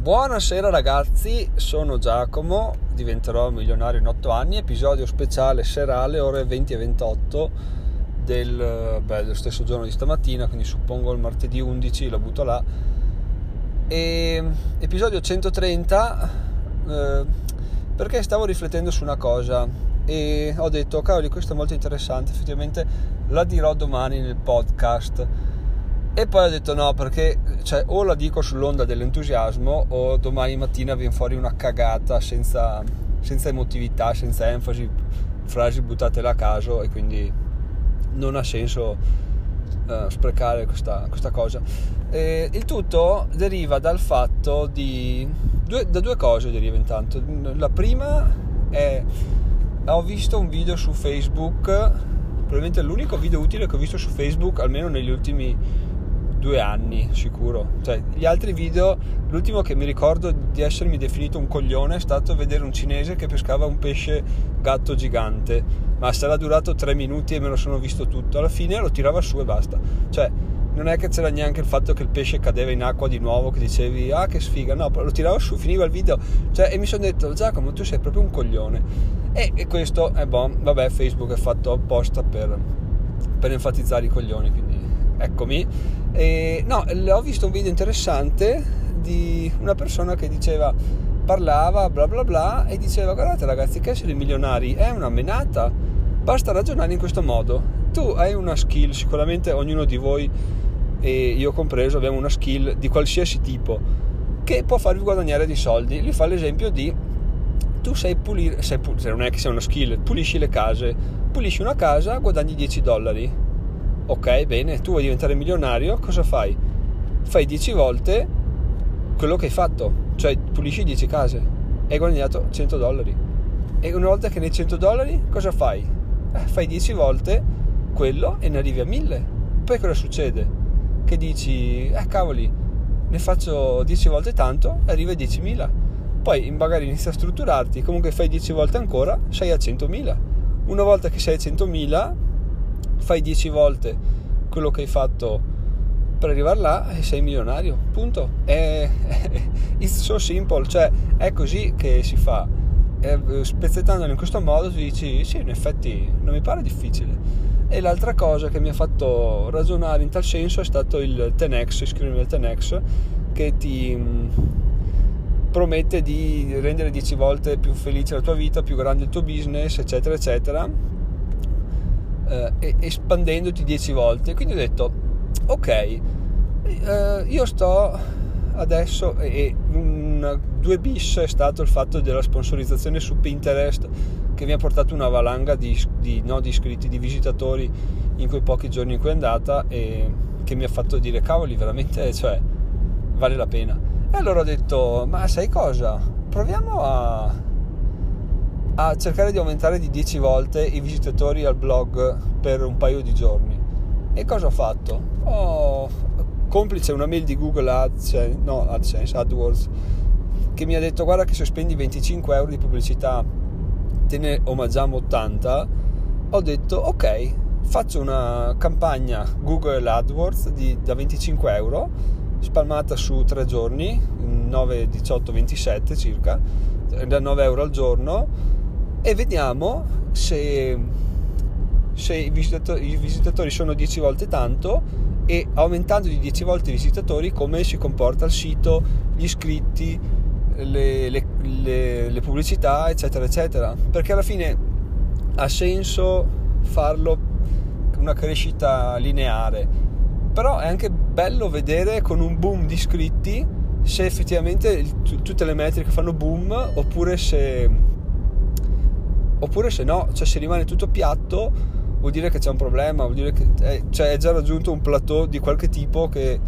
Buonasera ragazzi, sono Giacomo, diventerò milionario in 8 anni, episodio speciale serale ore 20 e 28 del, beh, dello stesso giorno di stamattina, quindi suppongo il martedì 11 lo butto là. E, episodio 130 eh, perché stavo riflettendo su una cosa e ho detto cavoli questo è molto interessante, effettivamente la dirò domani nel podcast e poi ho detto no, perché cioè, o la dico sull'onda dell'entusiasmo o domani mattina viene fuori una cagata senza, senza emotività, senza enfasi, frasi buttate a caso e quindi non ha senso uh, sprecare questa, questa cosa. E il tutto deriva dal fatto di... Due, da due cose deriva intanto. La prima è... Ho visto un video su Facebook, probabilmente l'unico video utile che ho visto su Facebook, almeno negli ultimi due anni sicuro. Cioè, gli altri video, l'ultimo che mi ricordo di essermi definito un coglione è stato vedere un cinese che pescava un pesce gatto gigante, ma sarà durato tre minuti e me lo sono visto tutto. Alla fine lo tirava su e basta. Cioè, non è che c'era neanche il fatto che il pesce cadeva in acqua di nuovo, che dicevi ah che sfiga, no, lo tirava su, finiva il video. Cioè, e mi sono detto Giacomo, tu sei proprio un coglione. E, e questo è buono, vabbè, Facebook è fatto apposta per, per enfatizzare i coglioni, quindi eccomi. E, no, ho visto un video interessante di una persona che diceva, parlava bla bla bla e diceva guardate ragazzi che essere milionari è una menata, basta ragionare in questo modo. Tu hai una skill, sicuramente ognuno di voi e io compreso abbiamo una skill di qualsiasi tipo che può farvi guadagnare dei soldi. Lui fa l'esempio di tu sai pulire, sai, se non è che sia una skill, pulisci le case, pulisci una casa, guadagni 10 dollari ok, bene, tu vuoi diventare milionario, cosa fai? Fai 10 volte quello che hai fatto, cioè pulisci 10 case e hai guadagnato 100 dollari. E una volta che ne hai 100 dollari, cosa fai? Eh, fai 10 volte quello e ne arrivi a 1000. Poi cosa succede? Che dici, eh cavoli, ne faccio 10 volte tanto e arrivi a 10.000. Poi magari inizi a strutturarti, comunque fai 10 volte ancora, sei a 100.000. Una volta che sei a 100.000, fai 10 volte quello che hai fatto per arrivare là e sei milionario, punto. È, it's so simple, cioè è così che si fa. E, spezzettandolo in questo modo tu dici sì, in effetti non mi pare difficile. E l'altra cosa che mi ha fatto ragionare in tal senso è stato il Tenex, iscrivermi al Tenex, che ti mm, promette di rendere 10 volte più felice la tua vita, più grande il tuo business, eccetera, eccetera eh, espandendoti 10 volte. Quindi ho detto, ok, eh, io sto adesso e un 2 bis è stato il fatto della sponsorizzazione su Pinterest che mi ha portato una valanga di, di, no, di iscritti, di visitatori in quei pochi giorni in cui è andata e che mi ha fatto dire cavoli veramente cioè vale la pena e allora ho detto ma sai cosa proviamo a a cercare di aumentare di 10 volte i visitatori al blog per un paio di giorni. E cosa ho fatto? Ho complice una mail di Google AdSense, no, AdSense, AdWords, che mi ha detto guarda che se spendi 25 euro di pubblicità te ne omaggiamo 80, ho detto ok, faccio una campagna Google AdWords di, da 25 euro, spalmata su 3 giorni, 9, 18, 27 circa, da 9 euro al giorno e vediamo se, se i, visitatori, i, visitatori, sono 10 volte tanto e aumentando di 10 volte i visitatori come si comporta il sito, gli iscritti, le, le, le, le pubblicità eccetera eccetera. Perché alla fine ha senso farlo una crescita lineare. Però è anche bello vedere con un boom di iscritti se effettivamente tutte le metriche fanno boom oppure se oppure se no, cioè se rimane tutto piatto vuol dire che c'è un problema, vuol dire che è, cioè è già raggiunto un plateau di qualche tipo che,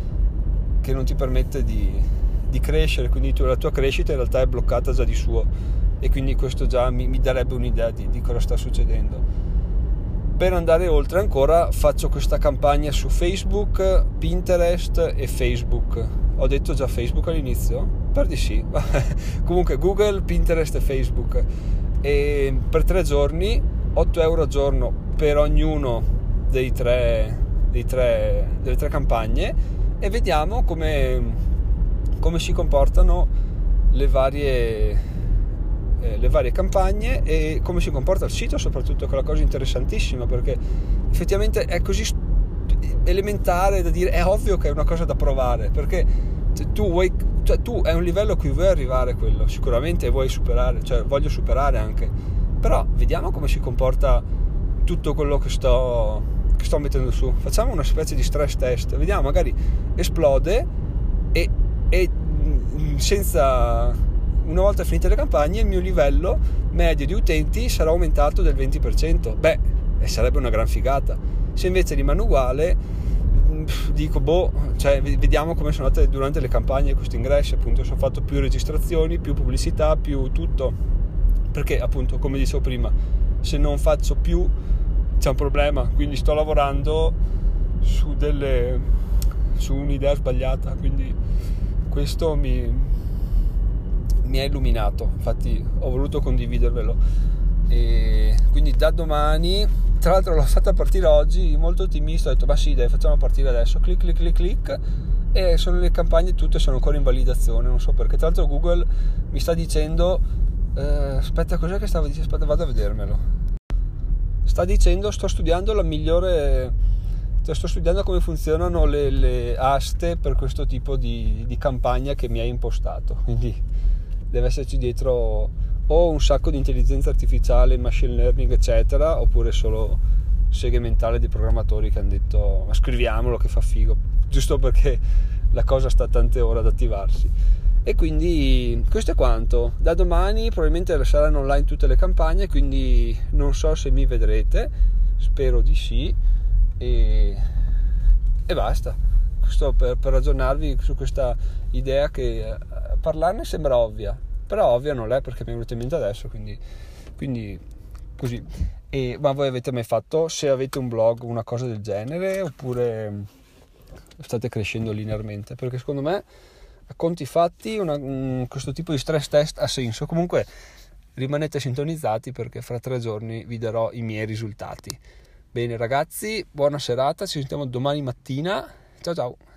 che non ti permette di, di, crescere, quindi tu, la tua crescita in realtà è bloccata già di suo e quindi questo già mi, mi darebbe un'idea di, di cosa sta succedendo. Per andare oltre ancora faccio questa campagna su Facebook, Pinterest e Facebook. Ho detto già Facebook all'inizio? Per di sì. Comunque Google, Pinterest e Facebook e per tre giorni 8 euro al giorno per ognuno dei tre, dei tre, delle tre campagne. E vediamo come, come si comportano le varie, eh, le varie campagne e come si comporta il sito soprattutto, che è la cosa interessantissima perché effettivamente è così elementare da dire, è ovvio che è una cosa da provare perché tu vuoi, cioè tu è un livello a cui vuoi arrivare quello, sicuramente vuoi superare, cioè voglio superare anche, però vediamo come si comporta tutto quello che sto, che sto mettendo su, facciamo una specie di stress test, vediamo magari esplode e, e senza una volta finite le campagne il mio livello medio di utenti sarà aumentato del 20%, beh sarebbe una gran figata, se invece rimane uguale dico boh, cioè vediamo come sono andate durante le campagne questi ingressi, appunto ho fatto più registrazioni, più pubblicità, più tutto, perché appunto come dicevo prima, se non faccio più c'è un problema, quindi sto lavorando su delle su un'idea sbagliata, quindi questo mi, mi ha illuminato, infatti ho voluto condividervelo. E quindi da domani tra l'altro l'ho fatta partire oggi molto ottimista ho detto ma sì dai facciamo partire adesso. Clic clic clic clic e sono le campagne tutte sono ancora in validazione non so perché. Tra l'altro Google mi sta dicendo eh, aspetta cos'è che stava dicendo? Aspetta vado a vedermelo. Sta dicendo sto studiando la migliore cioè, sto studiando come funzionano le, le aste per questo tipo di, di campagna che mi hai impostato. Quindi deve esserci dietro o un sacco di intelligenza artificiale, machine learning, eccetera, oppure solo seghe mentale di programmatori che hanno detto ma scriviamolo che fa figo, giusto perché la cosa sta tante ore ad attivarsi. E quindi questo è quanto. Da domani probabilmente saranno online tutte le campagne, quindi non so se mi vedrete, spero di sì. E, e basta. Questo per, per ragionarvi su questa idea che eh, parlarne sembra ovvia, però ovvio non è perché mi è venuto in mente adesso quindi, quindi così. E, ma voi avete mai fatto se avete un blog una cosa del genere oppure state crescendo linearmente? Perché secondo me a conti fatti una, un, questo tipo di stress test ha senso. Comunque rimanete sintonizzati perché fra tre giorni vi darò i miei risultati. Bene ragazzi buona serata ci sentiamo domani mattina. Ciao ciao